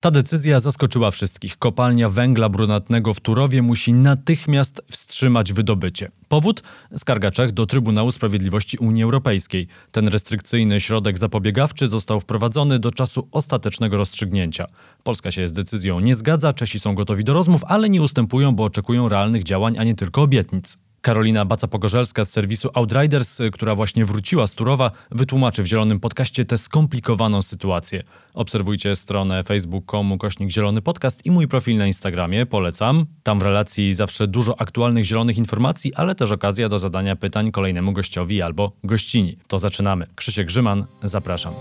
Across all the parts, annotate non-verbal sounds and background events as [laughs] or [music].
Ta decyzja zaskoczyła wszystkich. Kopalnia węgla brunatnego w Turowie musi natychmiast wstrzymać wydobycie. Powód? Skarga Czech do Trybunału Sprawiedliwości Unii Europejskiej. Ten restrykcyjny środek zapobiegawczy został wprowadzony do czasu ostatecznego rozstrzygnięcia. Polska się z decyzją nie zgadza, Czesi są gotowi do rozmów, ale nie ustępują, bo oczekują realnych działań, a nie tylko obietnic. Karolina Baca-Pogorzelska z serwisu Outriders, która właśnie wróciła z Turowa, wytłumaczy w Zielonym Podcaście tę skomplikowaną sytuację. Obserwujcie stronę facebook.com kośnik Zielony Podcast i mój profil na Instagramie, polecam. Tam w relacji zawsze dużo aktualnych zielonych informacji, ale też okazja do zadania pytań kolejnemu gościowi albo gościni. To zaczynamy. Krzysiek Grzyman, zapraszam.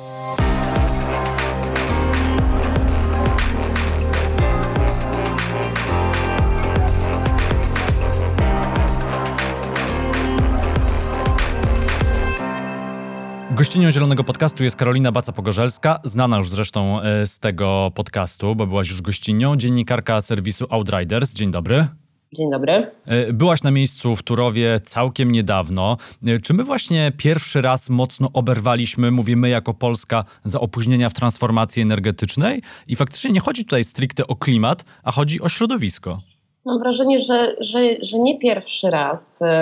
Gościnią Zielonego Podcastu jest Karolina Baca-Pogorzelska, znana już zresztą e, z tego podcastu, bo byłaś już gościnią, dziennikarka serwisu Outriders. Dzień dobry. Dzień dobry. E, byłaś na miejscu w Turowie całkiem niedawno. E, czy my właśnie pierwszy raz mocno oberwaliśmy, mówimy jako Polska, za opóźnienia w transformacji energetycznej? I faktycznie nie chodzi tutaj stricte o klimat, a chodzi o środowisko. Mam wrażenie, że, że, że nie pierwszy raz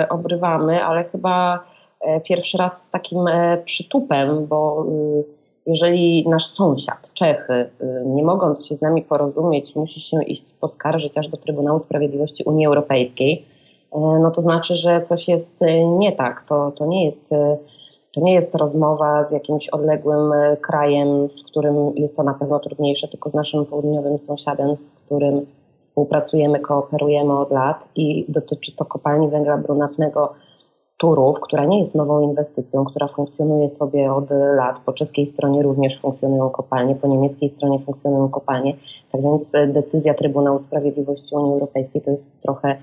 obrywamy, ale chyba pierwszy raz z takim e, przytupem, bo y, jeżeli nasz sąsiad, Czechy, y, nie mogąc się z nami porozumieć, musi się iść poskarżyć aż do Trybunału Sprawiedliwości Unii Europejskiej, e, no to znaczy, że coś jest nie tak. To, to, nie, jest, to nie jest rozmowa z jakimś odległym krajem, z którym jest to na pewno trudniejsze, tylko z naszym południowym sąsiadem, z którym współpracujemy, kooperujemy od lat i dotyczy to kopalni węgla brunatnego Turów, która nie jest nową inwestycją, która funkcjonuje sobie od lat. Po czeskiej stronie również funkcjonują kopalnie, po niemieckiej stronie funkcjonują kopalnie. Tak więc e, decyzja Trybunału Sprawiedliwości Unii Europejskiej to jest trochę e,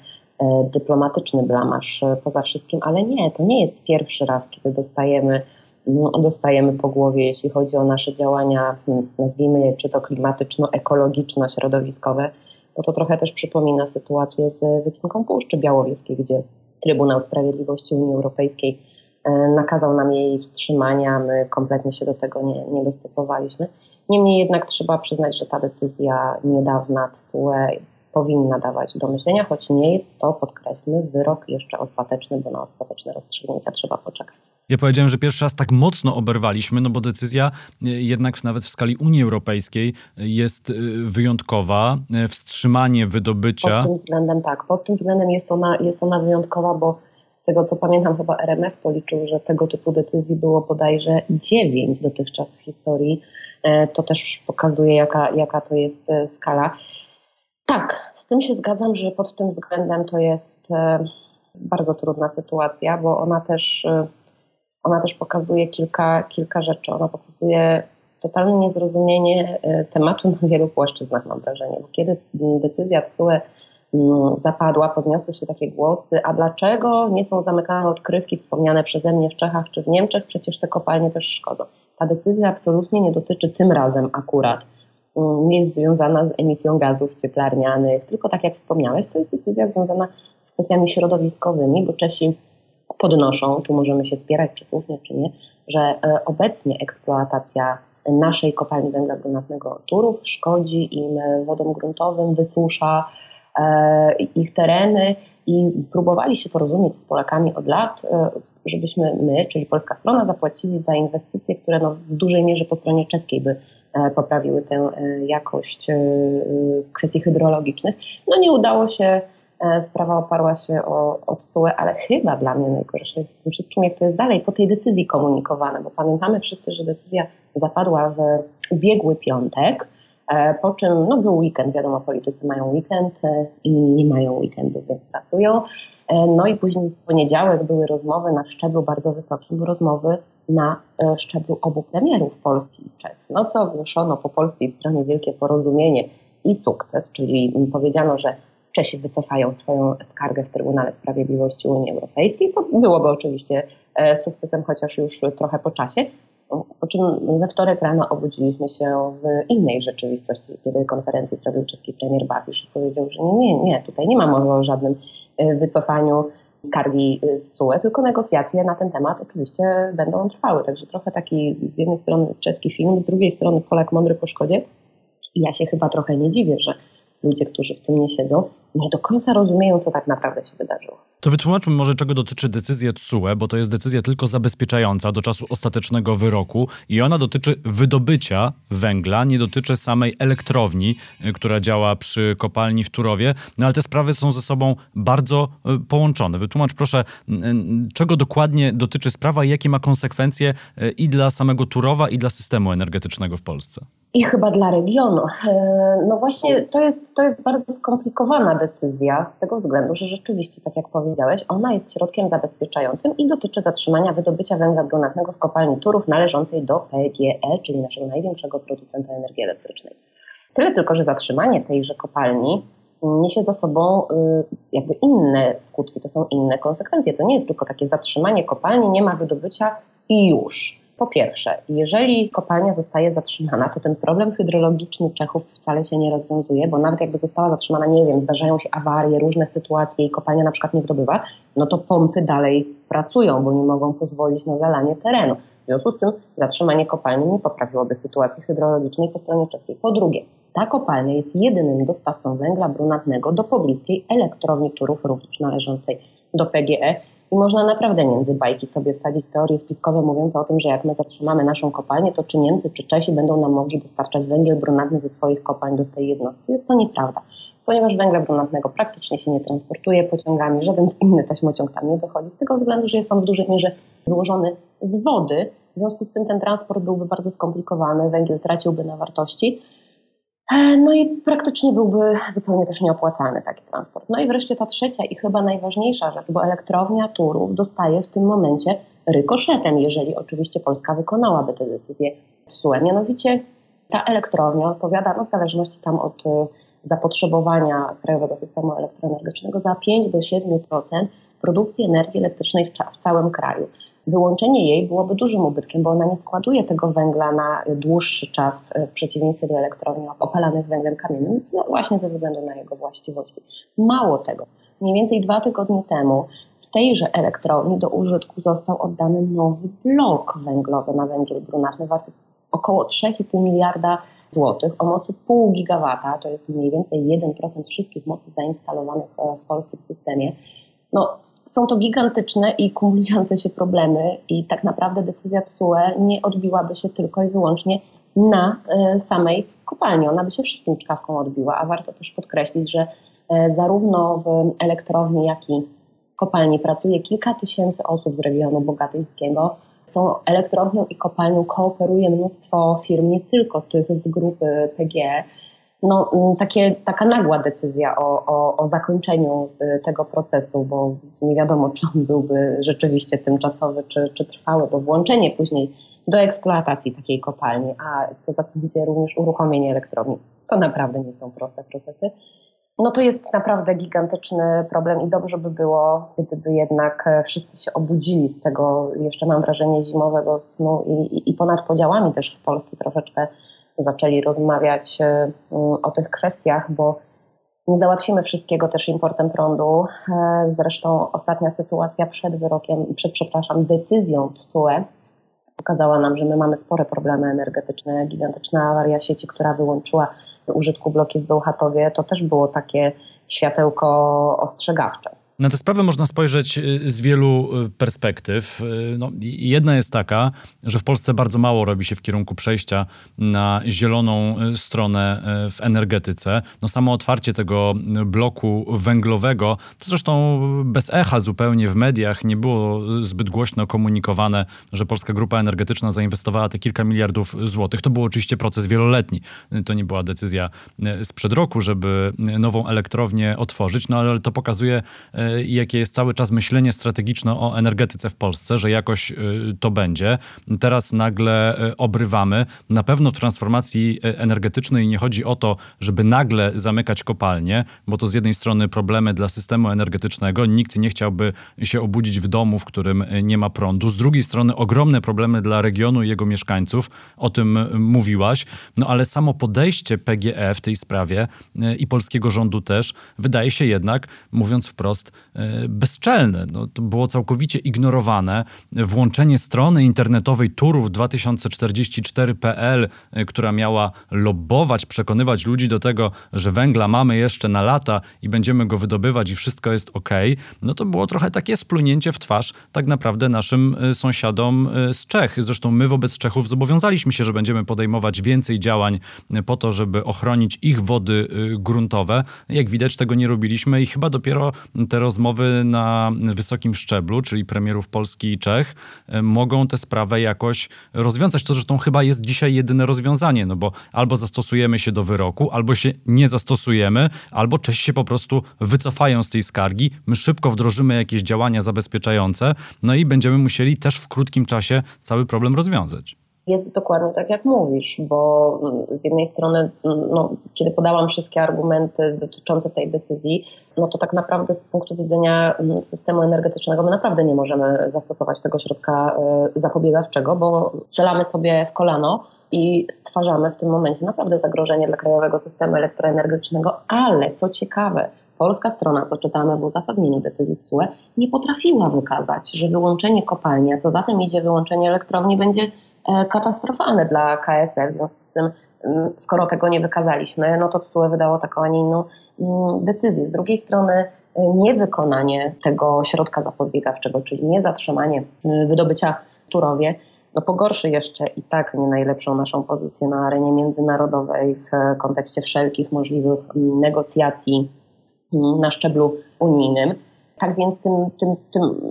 dyplomatyczny blamasz e, poza wszystkim, ale nie, to nie jest pierwszy raz, kiedy dostajemy, no, dostajemy po głowie, jeśli chodzi o nasze działania, nazwijmy je czy to klimatyczno-ekologiczno-środowiskowe, bo to trochę też przypomina sytuację z wycinką Puszczy Białowieskiej, gdzie Trybunał Sprawiedliwości Unii Europejskiej e, nakazał nam jej wstrzymania, my kompletnie się do tego nie, nie dostosowaliśmy. Niemniej jednak trzeba przyznać, że ta decyzja niedawna TSUE powinna dawać do myślenia, choć nie jest to, podkreślmy, wyrok jeszcze ostateczny, bo na ostateczne rozstrzygnięcia trzeba poczekać. Ja powiedziałem, że pierwszy raz tak mocno oberwaliśmy, no bo decyzja e, jednak nawet w skali Unii Europejskiej jest e, wyjątkowa. E, wstrzymanie wydobycia. Pod tym względem tak, pod tym względem jest ona, jest ona wyjątkowa, bo z tego co pamiętam chyba RMF policzył, że tego typu decyzji było bodajże dziewięć dotychczas w historii. To też pokazuje jaka, jaka to jest skala. Tak, z tym się zgadzam, że pod tym względem to jest bardzo trudna sytuacja, bo ona też ona też pokazuje kilka, kilka rzeczy. Ona pokazuje totalne niezrozumienie e, tematu na wielu płaszczyznach, mam wrażenie. Bo kiedy decyzja TSUE mm, zapadła, podniosły się takie głosy, a dlaczego nie są zamykane odkrywki wspomniane przeze mnie w Czechach czy w Niemczech, przecież te kopalnie też szkodzą. Ta decyzja absolutnie nie dotyczy tym razem akurat, mm, nie jest związana z emisją gazów cieplarnianych, tylko tak jak wspomniałeś, to jest decyzja związana z kwestiami środowiskowymi, bo Czesi podnoszą, tu możemy się spierać, czy słusznie, czy nie, że e, obecnie eksploatacja naszej kopalni węgla brunatnego Turów szkodzi im wodom gruntowym, wysusza e, ich tereny i próbowali się porozumieć z Polakami od lat, e, żebyśmy my, czyli polska strona, zapłacili za inwestycje, które no w dużej mierze po stronie czeskiej by poprawiły tę jakość kwestii hydrologicznych. No nie udało się sprawa oparła się o, o TSUE, ale chyba dla mnie najgorsze jest w tym wszystkim, jak to jest dalej po tej decyzji komunikowane, bo pamiętamy wszyscy, że decyzja zapadła w ubiegły piątek, e, po czym no, był weekend, wiadomo, politycy mają weekend, e, inni nie mają weekendu, więc pracują. No i później w poniedziałek były rozmowy na szczeblu bardzo wysokim, rozmowy na szczeblu obu premierów Polski i Czech. No co ogłoszono po polskiej stronie wielkie porozumienie i sukces, czyli powiedziano, że Czesi wycofają swoją skargę w Trybunale Sprawiedliwości Unii Europejskiej. To byłoby oczywiście e, sukcesem, chociaż już trochę po czasie. Po czym we wtorek rano obudziliśmy się w innej rzeczywistości, kiedy konferencję zrobił czeski premier Babisz i powiedział, że nie, nie, tutaj nie ma mowy o żadnym e, wycofaniu skargi z SUE, tylko negocjacje na ten temat oczywiście będą trwały. Także trochę taki z jednej strony czeski film, z drugiej strony Polak mądry po szkodzie. I ja się chyba trochę nie dziwię, że ludzie, którzy w tym nie siedzą, nie do końca rozumieją, co tak naprawdę się wydarzyło. To wytłumaczmy może, czego dotyczy decyzja TSUE, bo to jest decyzja tylko zabezpieczająca do czasu ostatecznego wyroku i ona dotyczy wydobycia węgla, nie dotyczy samej elektrowni, y, która działa przy kopalni w Turowie, no ale te sprawy są ze sobą bardzo y, połączone. Wytłumacz proszę, y, czego dokładnie dotyczy sprawa i jakie ma konsekwencje i dla samego Turowa, i dla systemu energetycznego w Polsce i chyba dla regionu. E, no właśnie to jest, to jest bardzo skomplikowana decyzja z tego względu, że rzeczywiście, tak jak powiedziałeś, ona jest środkiem zabezpieczającym i dotyczy zatrzymania wydobycia węgla brunatnego w kopalni Turów należącej do PGE, czyli naszego największego producenta energii elektrycznej. Tyle tylko, że zatrzymanie tejże kopalni niesie za sobą y, jakby inne skutki, to są inne konsekwencje. To nie jest tylko takie zatrzymanie kopalni, nie ma wydobycia i już. Po pierwsze, jeżeli kopalnia zostaje zatrzymana, to ten problem hydrologiczny Czechów wcale się nie rozwiązuje, bo nawet jakby została zatrzymana, nie wiem, zdarzają się awarie, różne sytuacje i kopalnia na przykład nie zdobywa, no to pompy dalej pracują, bo nie mogą pozwolić na zalanie terenu. W związku z tym zatrzymanie kopalni nie poprawiłoby sytuacji hydrologicznej po stronie czeskiej. Po drugie, ta kopalnia jest jedynym dostawcą węgla brunatnego do pobliskiej elektrowni Turów, również należącej do PGE, i można naprawdę między bajki sobie wsadzić teorie spiskowe mówiące o tym, że jak my zatrzymamy naszą kopalnię, to czy Niemcy, czy Czesi będą nam mogli dostarczać węgiel brunatny ze swoich kopalń do tej jednostki. Jest to nieprawda, ponieważ węgla brunatnego praktycznie się nie transportuje pociągami, żaden inny taśmociąg tam nie dochodzi, z tego względu, że jest on w dużej mierze wyłożony z wody, w związku z tym ten transport byłby bardzo skomplikowany, węgiel traciłby na wartości, no i praktycznie byłby zupełnie też nieopłacalny taki transport. No i wreszcie ta trzecia i chyba najważniejsza rzecz, bo elektrownia Turów dostaje w tym momencie rykoszetem, jeżeli oczywiście Polska wykonałaby tę decyzję TSUE. Mianowicie ta elektrownia odpowiada, no w zależności tam od e, zapotrzebowania krajowego systemu elektroenergetycznego, za 5 do 7% produkcji energii elektrycznej w całym kraju. Wyłączenie jej byłoby dużym ubytkiem, bo ona nie składuje tego węgla na dłuższy czas e, w przeciwieństwie do elektrowni opalanych węglem kamiennym, no właśnie ze względu na jego właściwości. Mało tego, mniej więcej dwa tygodnie temu w tejże elektrowni do użytku został oddany nowy blok węglowy na węgiel brunatny warty około 3,5 miliarda złotych o mocy pół gigawata, to jest mniej więcej 1% wszystkich mocy zainstalowanych e, w polskim systemie. No, są to gigantyczne i kumulujące się problemy i tak naprawdę decyzja TSUE nie odbiłaby się tylko i wyłącznie na e, samej kopalni. Ona by się wszystkim czkawką odbiła, a warto też podkreślić, że e, zarówno w elektrowni, jak i kopalni pracuje kilka tysięcy osób z regionu bogatyńskiego. Z tą elektrownią i kopalnią kooperuje mnóstwo firm, nie tylko tych z grupy PGE, no, mm, takie, taka nagła decyzja o, o, o zakończeniu y, tego procesu, bo nie wiadomo, czy on byłby rzeczywiście tymczasowy, czy, czy trwały, bo włączenie później do eksploatacji takiej kopalni, a co za tym idzie również uruchomienie elektrowni, to naprawdę nie są proste procesy. No to jest naprawdę gigantyczny problem i dobrze by było, gdyby jednak e, wszyscy się obudzili z tego, jeszcze mam wrażenie, zimowego snu i, i, i ponad podziałami też w Polsce troszeczkę zaczęli rozmawiać e, mm, o tych kwestiach, bo nie załatwimy wszystkiego też importem prądu. E, zresztą ostatnia sytuacja przed wyrokiem, przed, przepraszam, decyzją TSUE pokazała nam, że my mamy spore problemy energetyczne. Gigantyczna awaria sieci, która wyłączyła z użytku bloki w Bełchatowie, to też było takie światełko ostrzegawcze. Na tę sprawę można spojrzeć y, z wielu y, perspektyw. Y, no, jedna jest taka, że w Polsce bardzo mało robi się w kierunku przejścia na zieloną stronę w energetyce. No, samo otwarcie tego bloku węglowego, to zresztą bez echa zupełnie w mediach nie było zbyt głośno komunikowane, że Polska Grupa Energetyczna zainwestowała te kilka miliardów złotych. To był oczywiście proces wieloletni. To nie była decyzja sprzed roku, żeby nową elektrownię otworzyć, no ale to pokazuje jakie jest cały czas myślenie strategiczne o energetyce w Polsce, że jakoś y, to będzie. Teraz nagle y, obrywamy. Na pewno w transformacji energetycznej nie chodzi o to, żeby nagle zamykać kopalnie, bo to z jednej strony problemy dla systemu energetycznego. Nikt nie chciałby się obudzić w domu, w którym nie ma prądu. Z drugiej strony ogromne problemy dla regionu i jego mieszkańców. O tym mówiłaś. No ale samo podejście PGE w tej sprawie i polskiego rządu też wydaje się jednak, mówiąc wprost, e, bezczelne. No, to było całkowicie ignorowane. Włączenie strony internetowej turów2044.pl, e, która miała lobbować, przekonywać ludzi do tego, że węgla mamy jeszcze na lata i będziemy go wydobywać i wszystko jest ok, no to było trochę takie splunięcie w twarz tak naprawdę naszym e, sąsiadom z Czech. Zresztą my wobec Czechów zobowiązaliśmy się, że będziemy podejmować więcej działań po to, żeby ochronić ich wody gruntowe. Jak widać, tego nie robiliśmy i chyba dopiero te rozmowy na wysokim szczeblu, czyli premierów Polski i Czech, e, mogą tę sprawę jakoś rozwiązać. To zresztą chyba jest dzisiaj jedyne rozwiązanie, no bo albo zastosujemy się do wyroku, albo się nie zastosujemy, albo Czesi się po prostu wycofają z tej skargi, my szybko wdrożymy jakieś działania zabezpieczające, no i będziemy musieli też w krótkim czasie cały problem rozwiązać. Jest dokładnie tak, jak mówisz, bo mm, z jednej strony, mm, no, kiedy podałam wszystkie argumenty dotyczące tej decyzji, no to tak naprawdę z punktu widzenia systemu energetycznego my naprawdę nie możemy zastosować tego środka e, zapobiegawczego, bo strzelamy sobie w kolano i stwarzamy w tym momencie naprawdę zagrożenie dla krajowego systemu elektroenergetycznego, ale co ciekawe, polska strona, co czytamy w uzasadnieniu decyzji TSUE, nie potrafiła wykazać, że wyłączenie kopalni, a co za tym idzie wyłączenie elektrowni będzie E, katastrofalne dla KSF. W związku z tym, mm, skoro tego nie wykazaliśmy, no to TSUE wydało taką, a nie inną mm, decyzję. Z drugiej strony e, niewykonanie tego środka zapobiegawczego, czyli nie zatrzymanie mm, wydobycia w Turowie, no pogorszy jeszcze i tak nie najlepszą naszą pozycję na arenie międzynarodowej w kontekście wszelkich możliwych negocjacji na szczeblu unijnym. Tak więc tym, tym, tym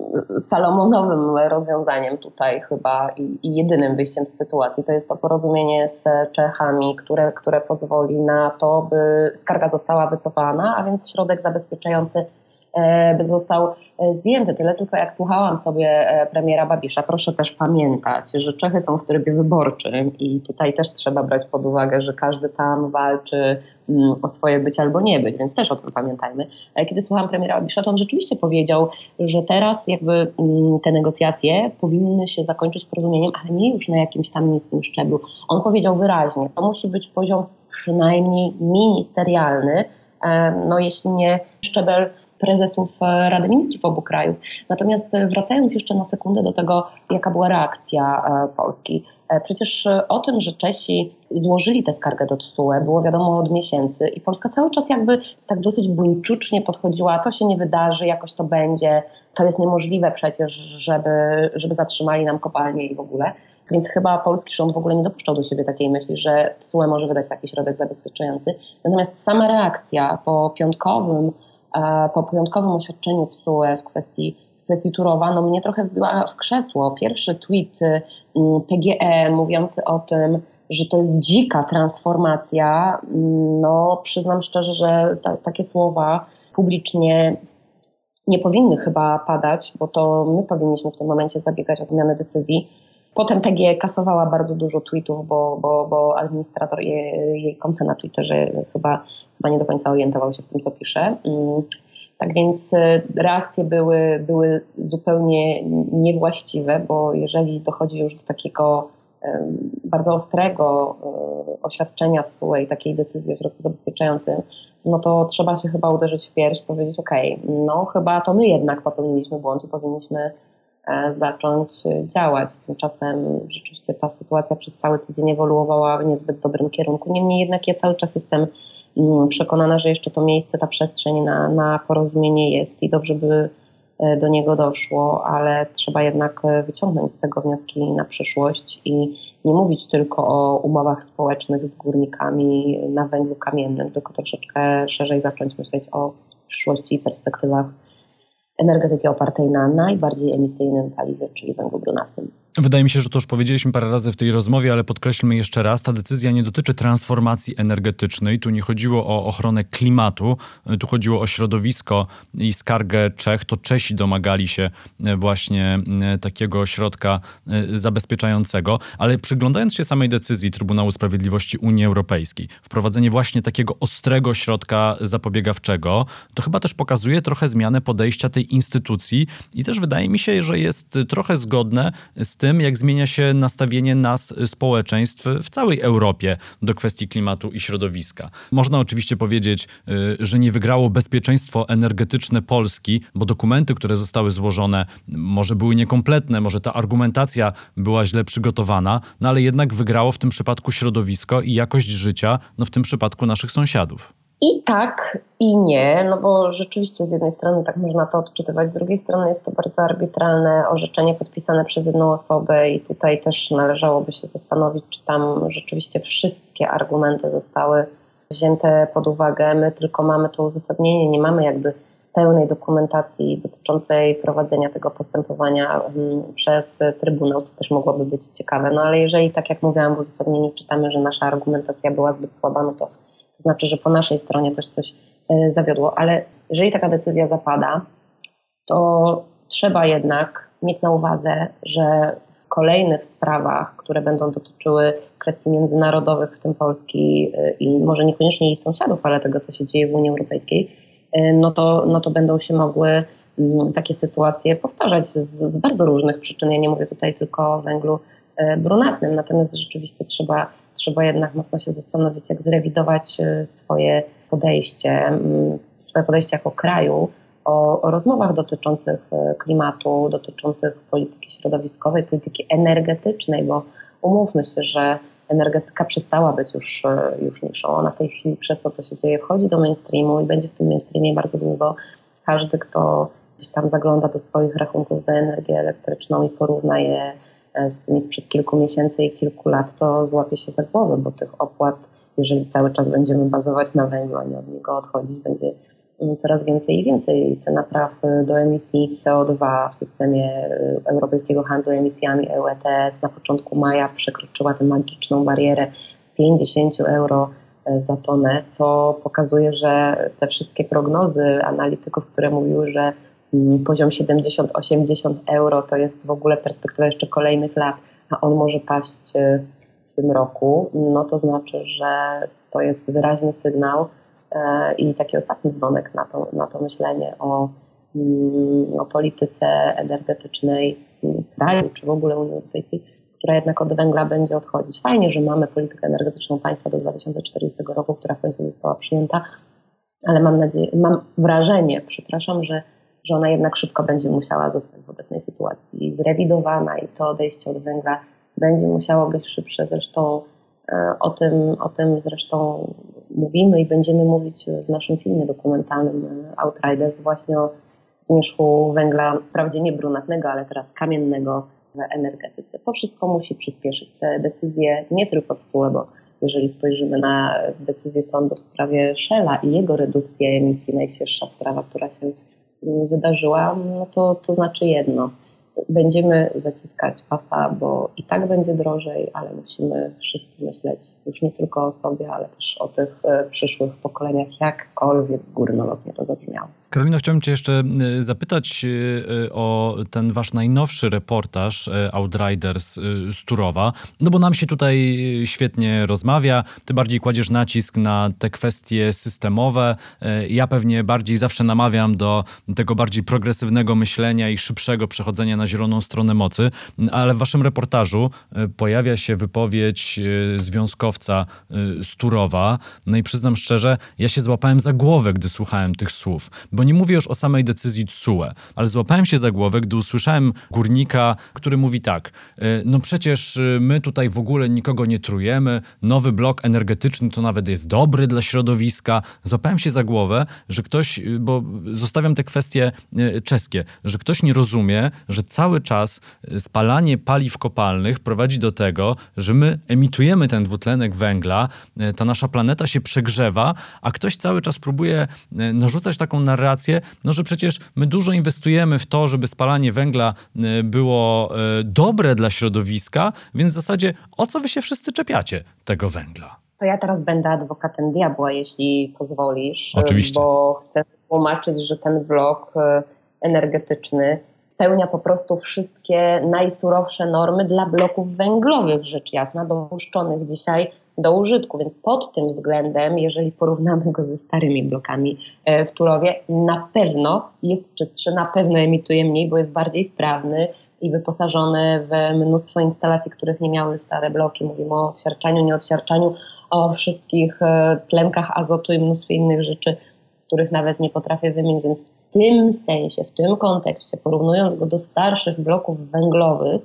salomonowym rozwiązaniem tutaj chyba i, i, jedynym wyjściem z sytuacji to jest to porozumienie z Czechami, które, które pozwoli na to, by skarga została wycofana, a więc środek zabezpieczający został e, zdjęty. Tyle tylko jak słuchałam sobie e, premiera Babisza, proszę też pamiętać, że Czechy są w trybie wyborczym i tutaj też trzeba brać pod uwagę, że każdy tam walczy mm, o swoje być albo nie być, więc też o tym pamiętajmy. Kiedy słuchałam premiera Babisza, to on rzeczywiście powiedział, że teraz jakby mm, te negocjacje powinny się zakończyć porozumieniem, ale nie już na jakimś tam niskim szczeblu. On powiedział wyraźnie, to musi być poziom przynajmniej ministerialny, no jeśli nie szczebel prezesów e, Rady Ministrów obu krajów. Natomiast e, wracając jeszcze na sekundę do tego, jaka była reakcja e, Polski. Przecież o tym, że Czesi złożyli tę skargę do TSUE było wiadomo od miesięcy i Polska cały czas jakby tak dosyć buńczucznie podchodziła, to się nie wydarzy, jakoś to będzie, to jest niemożliwe przecież, żeby, żeby zatrzymali nam kopalnię i w ogóle. Więc chyba polski rząd w ogóle nie dopuszczał do siebie takiej myśli, że TSUE może wydać taki środek zabezpieczający. Natomiast sama reakcja po piątkowym po wyjątkowym oświadczeniu w kwestii, w kwestii Turowa, no mnie trochę wbiła w krzesło. Pierwszy tweet y, PGE mówiący o tym, że to jest dzika transformacja, no przyznam szczerze, że ta, takie słowa publicznie nie powinny chyba padać, bo to my powinniśmy w tym momencie zabiegać o zmianę decyzji. Potem PGE kasowała bardzo dużo tweetów, bo, bo, bo administrator jej, jej konta na Twitterze chyba chyba nie do końca orientował się w tym, co pisze. Mm, tak więc e, reakcje były, były zupełnie niewłaściwe, bo jeżeli dochodzi już do takiego bardzo ostrego e, oświadczenia w i takiej decyzji w środku zabezpieczającym, no to trzeba się chyba uderzyć w pierś, powiedzieć, ok, no chyba to my jednak popełniliśmy błąd i powinniśmy zacząć działać. Tymczasem rzeczywiście ta sytuacja przez cały tydzień ewoluowała w niezbyt dobrym kierunku. Niemniej jednak ja cały czas jestem Mm, przekonana, że jeszcze to miejsce, ta przestrzeń na, na porozumienie jest i dobrze by e, do niego doszło, ale trzeba jednak e, wyciągnąć z tego wnioski na przyszłość i nie mówić tylko o umowach społecznych z górnikami na węglu kamiennym, tylko troszeczkę szerzej zacząć myśleć o przyszłości i perspektywach energetyki opartej na najbardziej emisyjnym paliwie, czyli węglu brunatnym. Wydaje mi się, że to już powiedzieliśmy parę razy w tej rozmowie, ale podkreślmy jeszcze raz, ta decyzja nie dotyczy transformacji energetycznej. Tu nie chodziło o ochronę klimatu, tu chodziło o środowisko i skargę Czech. To Czesi domagali się e, właśnie e, takiego środka e, zabezpieczającego, ale przyglądając się samej decyzji Trybunału Sprawiedliwości Unii Europejskiej, wprowadzenie właśnie takiego ostrego środka zapobiegawczego, to chyba też pokazuje trochę zmianę podejścia tej instytucji i też wydaje mi się, że jest trochę zgodne z tym, jak zmienia się nastawienie nas, społeczeństw w całej Europie do kwestii klimatu i środowiska. Można oczywiście powiedzieć, y, że nie wygrało bezpieczeństwo energetyczne Polski, bo dokumenty, które zostały złożone, może były niekompletne, może ta argumentacja była źle przygotowana, no ale jednak wygrało w tym przypadku środowisko i jakość życia, no w tym przypadku naszych sąsiadów. I tak, i nie, no bo rzeczywiście z jednej strony tak można to odczytywać, z drugiej strony jest to bardzo arbitralne orzeczenie podpisane przez jedną osobę i tutaj też należałoby się zastanowić, czy tam rzeczywiście wszystkie argumenty zostały wzięte pod uwagę. My tylko mamy to uzasadnienie, nie mamy jakby pełnej dokumentacji dotyczącej prowadzenia tego postępowania mm, przez Trybunał, to też mogłoby być ciekawe. No ale jeżeli, tak jak mówiłam w uzasadnieniu, czytamy, że nasza argumentacja była zbyt słaba, no to to znaczy, że po naszej stronie też coś e, zawiodło, ale jeżeli taka decyzja zapada, to trzeba jednak mieć na uwadze, że w kolejnych sprawach, które będą dotyczyły kwestii międzynarodowych, w tym Polski e, i może niekoniecznie jej sąsiadów, ale tego, co się dzieje w Unii Europejskiej, e, no to, no to będą się mogły mm, takie sytuacje powtarzać z, z bardzo różnych przyczyn. Ja nie mówię tutaj tylko o węglu brunatnym, natomiast rzeczywiście trzeba trzeba jednak mocno się zastanowić, jak zrewidować e, swoje podejście, swoje podejście jako kraju o, o rozmowach dotyczących e, klimatu, dotyczących polityki środowiskowej, polityki energetycznej, bo umówmy się, że energetyka przestała być już, e, już niszą. Ona w tej chwili przez to, co się dzieje, wchodzi do mainstreamu i będzie w tym mainstreamie bardzo długo. Każdy, kto gdzieś tam zagląda do swoich rachunków za energię elektryczną i porówna je z tymi sprzed kilku miesięcy i kilku lat, to złapie się za głowę, bo tych opłat, jeżeli cały czas będziemy bazować na węglu, a nie od niego odchodzić, będzie mm, coraz więcej i więcej. Cena praw y, do emisji CO2 w systemie y, Europejskiego Handlu Emisjami EU ETS na początku maja przekroczyła tę magiczną barierę 50 euro za tonę, co pokazuje, że te wszystkie prognozy analityków, które mówiły, że poziom 70-80 euro to jest w ogóle perspektywa jeszcze kolejnych lat, a on może paść e, w tym roku, no to znaczy, że to jest wyraźny sygnał e, i taki ostatni dzwonek na to, na to myślenie o, mm, o polityce energetycznej kraju, czy w ogóle Unii Europejskiej, która jednak od węgla będzie odchodzić. Fajnie, że mamy politykę energetyczną państwa do 2040 roku, która w końcu została przyjęta, ale mam nadzieję, mam wrażenie, przepraszam, że że ona jednak szybko będzie musiała zostać w obecnej sytuacji zrewidowana i to odejście od węgla będzie musiało być szybsze. Zresztą e, o tym, o tym zresztą mówimy i będziemy mówić w naszym filmie dokumentalnym e, Outriders właśnie o zmierzchu węgla, wprawdzie nie brunatnego, ale teraz kamiennego w energetyce. To wszystko musi przyspieszyć. Te decyzje nie tylko TSUE, bo jeżeli spojrzymy na decyzję sądu w sprawie Shella i jego redukcję emisji, najświeższa sprawa, która się wydarzyła, no to, to znaczy jedno. Będziemy zaciskać pasa, bo i tak będzie drożej, ale musimy wszyscy myśleć już nie tylko o sobie, ale też o tych e, przyszłych pokoleniach, jakkolwiek górnolotnie to zabrzmiało. Karolino, chciałbym Cię jeszcze y, zapytać y, y, o ten Wasz najnowszy reportaż Outriders z Turowa, no bo nam się tutaj świetnie rozmawia. Ty bardziej kładziesz nacisk na te kwestie systemowe. Ja pewnie bardziej zawsze namawiam do tego bardziej progresywnego myślenia i szybszego przechodzenia na zieloną stronę mocy, ale w Waszym reportażu pojawia się wypowiedź związkowca z Turowa. No i przyznam szczerze, ja się złapałem za głowę, gdy słuchałem tych słów, bo bo nie mówię już o samej decyzji TSUE, ale złapałem się za głowę, gdy usłyszałem górnika, który mówi tak, e, no przecież e, my tutaj w ogóle nikogo nie trujemy, nowy blok energetyczny to nawet jest dobry dla środowiska. Złapałem się za głowę, że ktoś, e, bo zostawiam te kwestie czeskie, że ktoś nie rozumie, że cały czas spalanie paliw kopalnych prowadzi do tego, że my emitujemy ten dwutlenek węgla, ta nasza planeta się przegrzewa, a ktoś cały czas próbuje narzucać taką narrację, rację, no że przecież my dużo inwestujemy w to, żeby spalanie węgla e, było e, dobre dla środowiska, więc w zasadzie o co wy się wszyscy czepiacie tego węgla? To ja teraz będę adwokatem diabła, jeśli pozwolisz. Oczywiście. Bo chcę tłumaczyć, że ten blok energetyczny spełnia po prostu wszystkie najsurowsze normy dla bloków węglowych, rzecz jasna, dopuszczonych dzisiaj do użytku. Więc pod tym względem, jeżeli porównamy go ze starymi blokami e, w Turowie, na pewno jest czystszy, na pewno emituje mniej, bo jest bardziej sprawny, i wyposażony w mnóstwo instalacji, których nie miały stare bloki. Mówimy o odsiarczaniu, o wszystkich e, tlenkach azotu i mnóstwie innych rzeczy, których nawet nie potrafię wymienić. Więc w tym sensie, w tym kontekście, porównując go do starszych bloków węglowych,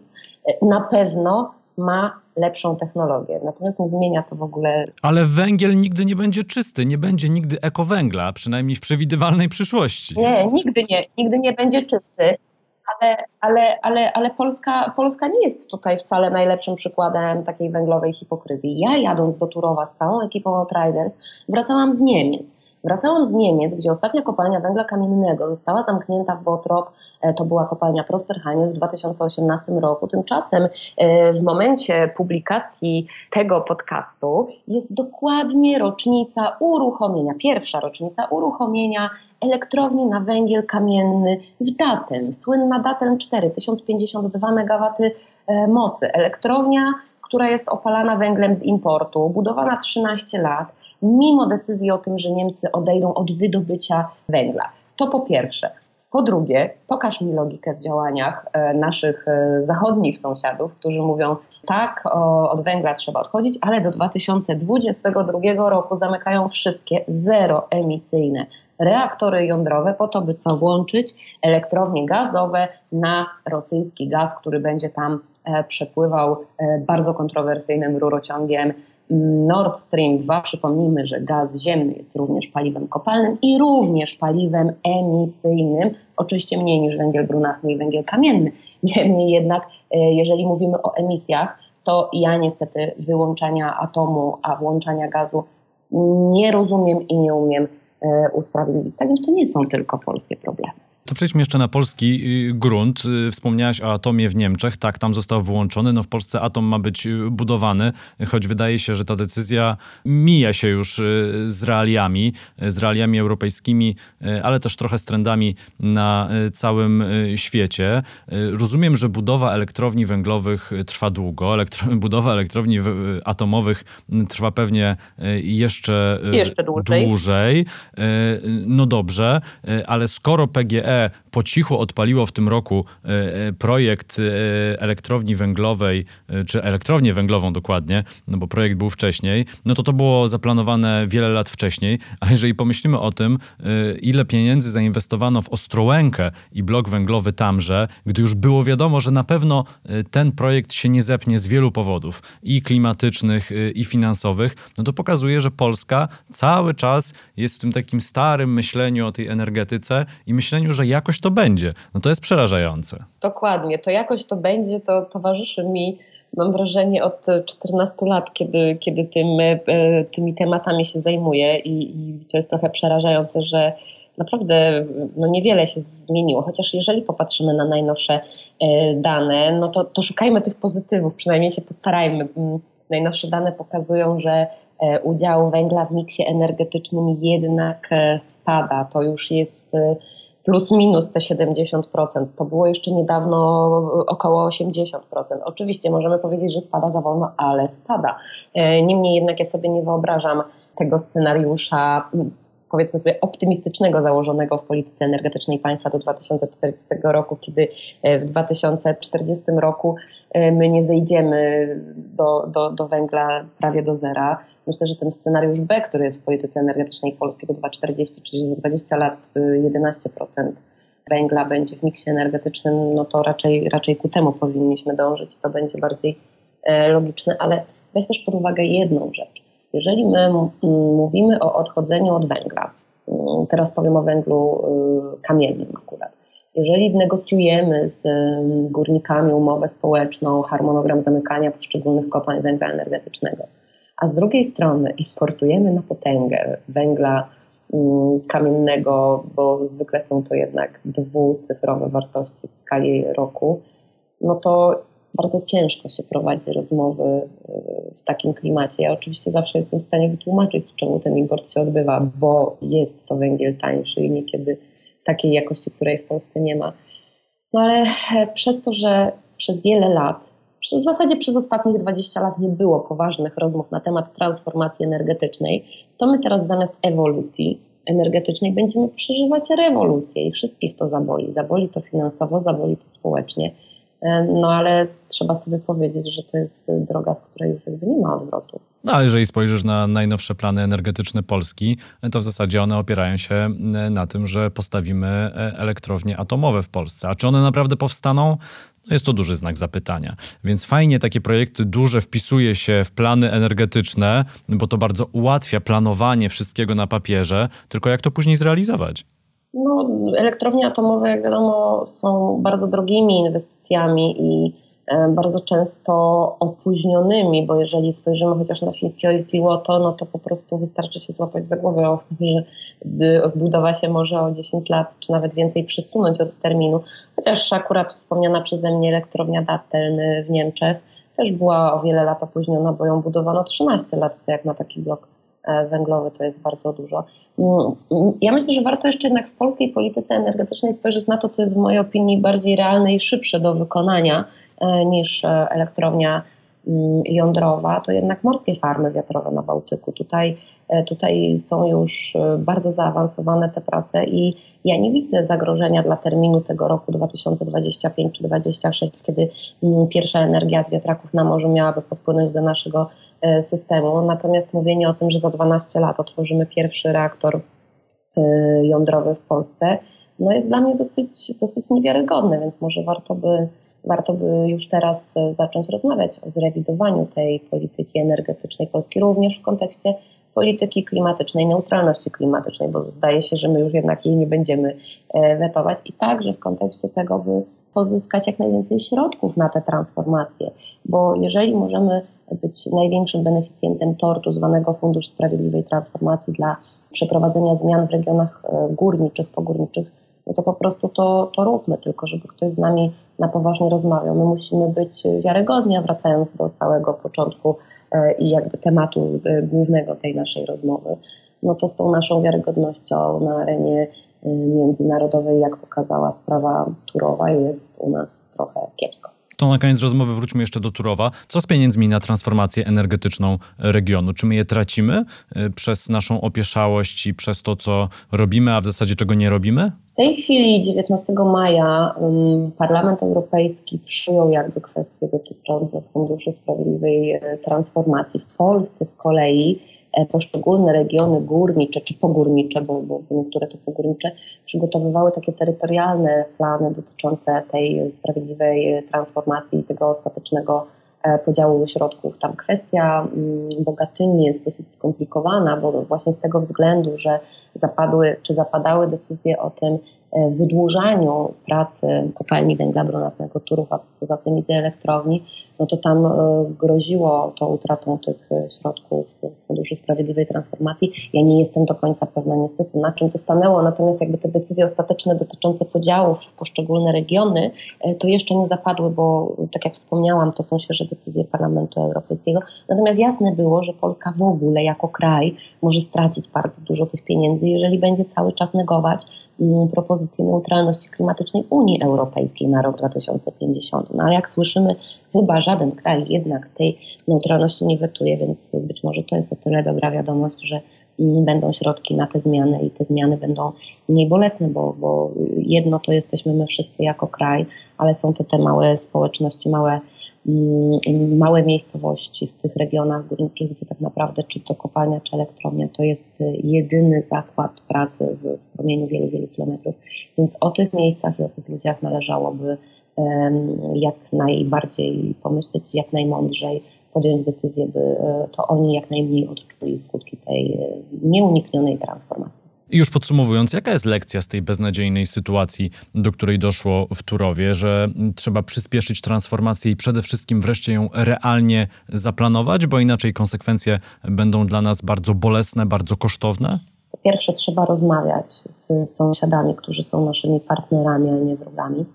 e, na pewno ma lepszą technologię. Natomiast nie zmienia to w ogóle. Ale węgiel nigdy nie będzie czysty, nie będzie nigdy ekowęgla, przynajmniej w przewidywalnej przyszłości. Nie, nigdy nie, nigdy nie będzie czysty. Ale, ale, ale, ale Polska, Polska nie jest tutaj wcale najlepszym przykładem takiej węglowej hipokryzji. Ja jadąc do Turowa z całą ekipą Outriders, wracałam z Niemiec. Wracałam z Niemiec, gdzie ostatnia kopalnia węgla kamiennego została zamknięta w Botrop, e, to była kopalnia Prosterhanie w 2018 roku. Tymczasem e, w momencie publikacji tego podcastu jest dokładnie rocznica uruchomienia, pierwsza rocznica uruchomienia elektrowni na węgiel kamienny w Datem. Słynna Datem 4, 1052 MW mocy. Elektrownia, która jest opalana węglem z importu, budowana 13 lat, mimo decyzji o tym, że Niemcy odejdą od wydobycia węgla. To po pierwsze. Po drugie, pokaż mi logikę w działaniach e, naszych e, zachodnich sąsiadów, którzy mówią, tak, od węgla trzeba odchodzić, ale do 2022 roku zamykają wszystkie zeroemisyjne reaktory jądrowe po to, by co włączyć elektrownie gazowe na rosyjski gaz, który będzie tam e, przepływał bardzo kontrowersyjnym rurociągiem Nord Stream 2, przypomnijmy, że gaz ziemny jest również paliwem kopalnym i również paliwem emisyjnym, oczywiście mniej niż węgiel brunatny i węgiel kamienny. Niemniej jednak, e, jeżeli mówimy o emisjach, to ja niestety wyłączania atomu, a włączania gazu nie rozumiem i nie umiem e, usprawiedliwić. Tak więc to nie są tylko polskie problemy. To przejdźmy jeszcze na polski y, grunt. Y, wspomniałaś o atomie w Niemczech. Tak, tam został wyłączony. No w Polsce atom ma być y, budowany, choć wydaje się, że ta decyzja mija się już z realiami, z realiami europejskimi, ale też trochę z trendami na całym świecie. Rozumiem, że budowa elektrowni węglowych trwa długo. Elektro [laughs] budowa elektrowni atomowych trwa pewnie jeszcze, jeszcze dłużej. dłużej. No dobrze, ale skoro PGE po cichu odpaliło w tym roku e, e, projekt e, elektrowni węglowej, czy elektrownię węglową dokładnie, no bo projekt był wcześniej, no to to było zaplanowane wiele lat wcześniej, a jeżeli pomyślimy o tym, ile pieniędzy zainwestowano w Ostrołękę i blok węglowy tamże, gdy już było wiadomo, że na pewno ten projekt się nie zepnie z wielu powodów, i klimatycznych, i finansowych, no to pokazuje, że Polska cały czas jest w tym takim starym myśleniu o tej energetyce i myśleniu, że jakoś to będzie. No to jest przerażające. Dokładnie, to jakoś to będzie, to towarzyszy mi mam wrażenie od 14 lat, kiedy, kiedy tym, e, tymi tematami się zajmuję i, i to jest trochę przerażające, że naprawdę no niewiele się zmieniło, chociaż jeżeli popatrzymy na najnowsze e, dane, no to, to szukajmy tych pozytywów, przynajmniej się postarajmy. Mm, najnowsze dane pokazują, że e, udział węgla w miksie energetycznym jednak spada. To już jest plus minus te 70%. To było jeszcze niedawno około 80%. Oczywiście możemy powiedzieć, że spada za wolno, ale spada. E, niemniej jednak ja sobie nie wyobrażam tego scenariusza powiedzmy sobie optymistycznego założonego w polityce energetycznej państwa do 2040 roku, kiedy e, w 2040 roku e, my nie zejdziemy do, do, do węgla prawie do zera. Myślę, że ten scenariusz B, który jest w polityce energetycznej Polski do 2040, czyli za 20 lat 11% y, węgla będzie w miksie energetycznym, no to raczej, raczej ku temu powinniśmy dążyć. To będzie bardziej e, logiczne, ale weź też pod uwagę jedną rzecz. Jeżeli my mówimy o odchodzeniu od węgla, teraz powiem o węglu y, kamiennym akurat, jeżeli negocjujemy z górnikami umowę społeczną, harmonogram zamykania poszczególnych kopalń węgla energetycznego, a z drugiej strony importujemy na potęgę węgla kamiennego, bo zwykle są to jednak dwucyfrowe wartości w skali roku, no to bardzo ciężko się prowadzi rozmowy y, w takim klimacie. Ja oczywiście zawsze jestem w stanie wytłumaczyć, czemu ten import się odbywa, bo jest to węgiel tańszy i niekiedy takiej jakości, której w Polsce nie ma. No ale przez to, że przez wiele lat w zasadzie przez ostatnich 20 lat nie było poważnych rozmów na temat transformacji energetycznej, to my teraz zamiast ewolucji energetycznej będziemy przeżywać rewolucję i wszystkich to zaboli. Zaboli to finansowo, zaboli to społecznie. No ale trzeba sobie powiedzieć, że to jest droga, z której już jakby nie ma odwrotu. No ale jeżeli spojrzysz na najnowsze plany energetyczne Polski, to w zasadzie one opierają się e, na tym, że postawimy e, elektrownie atomowe w Polsce. A czy one naprawdę powstaną? No jest to duży znak zapytania. Więc fajnie takie projekty duże wpisuje się w plany energetyczne, bo to bardzo ułatwia planowanie wszystkiego na papierze, tylko jak to później zrealizować? No, elektrownie atomowe, jak wiadomo, są bardzo drogimi inwestycjami i E, bardzo często opóźnionymi, bo jeżeli spojrzymy chociaż na i Piłoto, no to po prostu wystarczy się złapać za głowę, że budowa się może o 10 lat czy nawet więcej przesunąć od terminu. Chociaż akurat wspomniana przeze mnie elektrownia Datteln w Niemczech też była o wiele lat opóźniona, bo ją budowano 13 lat, jak na taki blok węglowy to jest bardzo dużo. Mm, ja myślę, że warto jeszcze jednak w polskiej polityce energetycznej spojrzeć na to, co jest w mojej opinii bardziej realne i szybsze do wykonania E, niż e, elektrownia mm, jądrowa, to jednak morskie farmy wiatrowe na Bałtyku. Tutaj, e, tutaj są już bardzo zaawansowane te prace i ja nie widzę zagrożenia dla terminu tego roku 2025 czy 2026, kiedy mm, pierwsza energia z wiatraków na morzu miałaby podpłynąć do naszego systemu. Natomiast mówienie o tym, że za 12 lat otworzymy pierwszy reaktor jądrowy w Polsce, no jest dla mnie dosyć, dosyć niewiarygodne, więc może warto by warto by już teraz e, zacząć rozmawiać o zrewidowaniu tej polityki energetycznej Polski, również w kontekście polityki klimatycznej, neutralności klimatycznej, bo zdaje się, że my już jednak jej nie będziemy e, wetować i także w kontekście tego, by pozyskać jak najwięcej środków na tę transformację, bo jeżeli możemy być największym beneficjentem tortu zwanego Fundusz Sprawiedliwej Transformacji dla przeprowadzenia zmian w regionach e, górniczych, pogórniczych, no to po prostu to, to róbmy, tylko żeby ktoś z nami na poważnie rozmawiał. My musimy być wiarygodni, a wracając do całego początku e, i jakby tematu e, głównego tej naszej rozmowy, no to z tą naszą wiarygodnością na arenie międzynarodowej, jak pokazała sprawa Turowa, jest u nas trochę kiepsko. To na koniec rozmowy wróćmy jeszcze do Turowa. Co z pieniędzmi na transformację energetyczną regionu? Czy my je tracimy przez naszą opieszałość i przez to, co robimy, a w zasadzie czego nie robimy? W tej chwili, 19 maja, Parlament Europejski przyjął jakby kwestie dotyczące Funduszu Sprawiedliwej e, Transformacji. W Polsce z kolei poszczególne regiony górnicze czy pogórnicze, bo, bo niektóre to pogórnicze, przygotowywały takie terytorialne plany dotyczące tej sprawiedliwej transformacji i tego ostatecznego e, podziału środków. Tam kwestia Bogatyni jest dosyć skomplikowana, bo właśnie z tego względu, że zapadły, czy zapadały decyzje o tym e, wydłużaniu pracy kopalni węgla brunatnego Turów, a poza tym i tej elektrowni, no to tam e, groziło to utratą tych e, środków z Funduszu Sprawiedliwej Transformacji. Ja nie jestem do końca pewna niestety na czym to stanęło, natomiast jakby te decyzje ostateczne dotyczące podziałów w poszczególne regiony to jeszcze nie zapadły, bo tak jak wspomniałam, to są świeże decyzje Parlamentu Europejskiego. Natomiast jasne było, że Polska w ogóle jako kraj może stracić bardzo dużo tych pieniędzy, jeżeli będzie cały czas negować propozycję neutralności klimatycznej Unii Europejskiej na rok 2050. No ale jak słyszymy, chyba żaden kraj jednak tej neutralności nie wetuje, więc być może to jest o tyle dobra wiadomość, że mm, będą środki na te zmiany i te zmiany będą mniej bolesne, bo, bo jedno to jesteśmy my wszyscy jako kraj, ale są to te małe społeczności, małe Mm, małe miejscowości w tych regionach górniczych, gdzie tak naprawdę czy to kopalnia, czy elektrownia to jest y, jedyny zakład pracy promieniu wielu, wielu kilometrów. Więc o tych miejscach i o tych ludziach należałoby jak najbardziej pomyśleć, jak najmądrzej podjąć decyzję, by y, to oni jak najmniej odczuli skutki tej y, nieuniknionej transformacji. I już podsumowując, jaka jest lekcja z tej beznadziejnej sytuacji, do której doszło w Turowie, że trzeba przyspieszyć transformację i przede wszystkim wreszcie ją realnie zaplanować, bo inaczej konsekwencje będą dla nas bardzo bolesne, bardzo kosztowne? Po pierwsze, trzeba rozmawiać z sąsiadami, którzy są naszymi partnerami, a nie wrogami.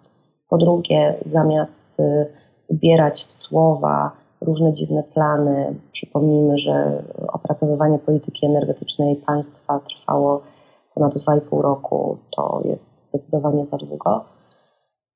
Po drugie, zamiast y, ubierać w słowa różne dziwne plany, przypomnijmy, że opracowywanie polityki energetycznej państwa trwało ponad 2,5 roku to jest zdecydowanie za długo.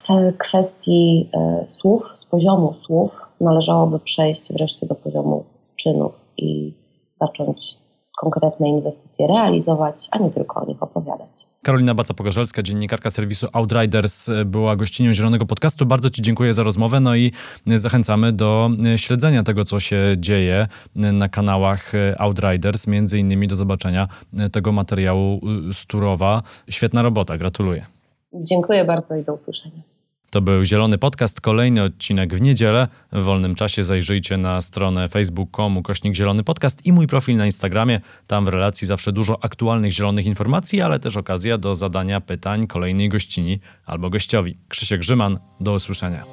W kwestii e, słów, z poziomu słów należałoby przejść wreszcie do poziomu czynów i zacząć konkretne inwestycje realizować, a nie tylko o nich opowiadać. Karolina Baca-Pogorzelska, dziennikarka serwisu Outriders, była gościnią Zielonego Podcastu. Bardzo Ci dziękuję za rozmowę, no i zachęcamy do śledzenia tego, co się dzieje na kanałach Outriders, między innymi do zobaczenia tego materiału z Turowa. Świetna robota, gratuluję. Dziękuję bardzo i do usłyszenia. To był Zielony Podcast, kolejny odcinek w niedzielę. W wolnym czasie zajrzyjcie na stronę facebook.com kośnik Zielony Podcast i mój profil na Instagramie. Tam w relacji zawsze dużo aktualnych zielonych informacji, ale też okazja do zadania pytań kolejnej gościni albo gościowi. Krzysiek Grzyman, do usłyszenia.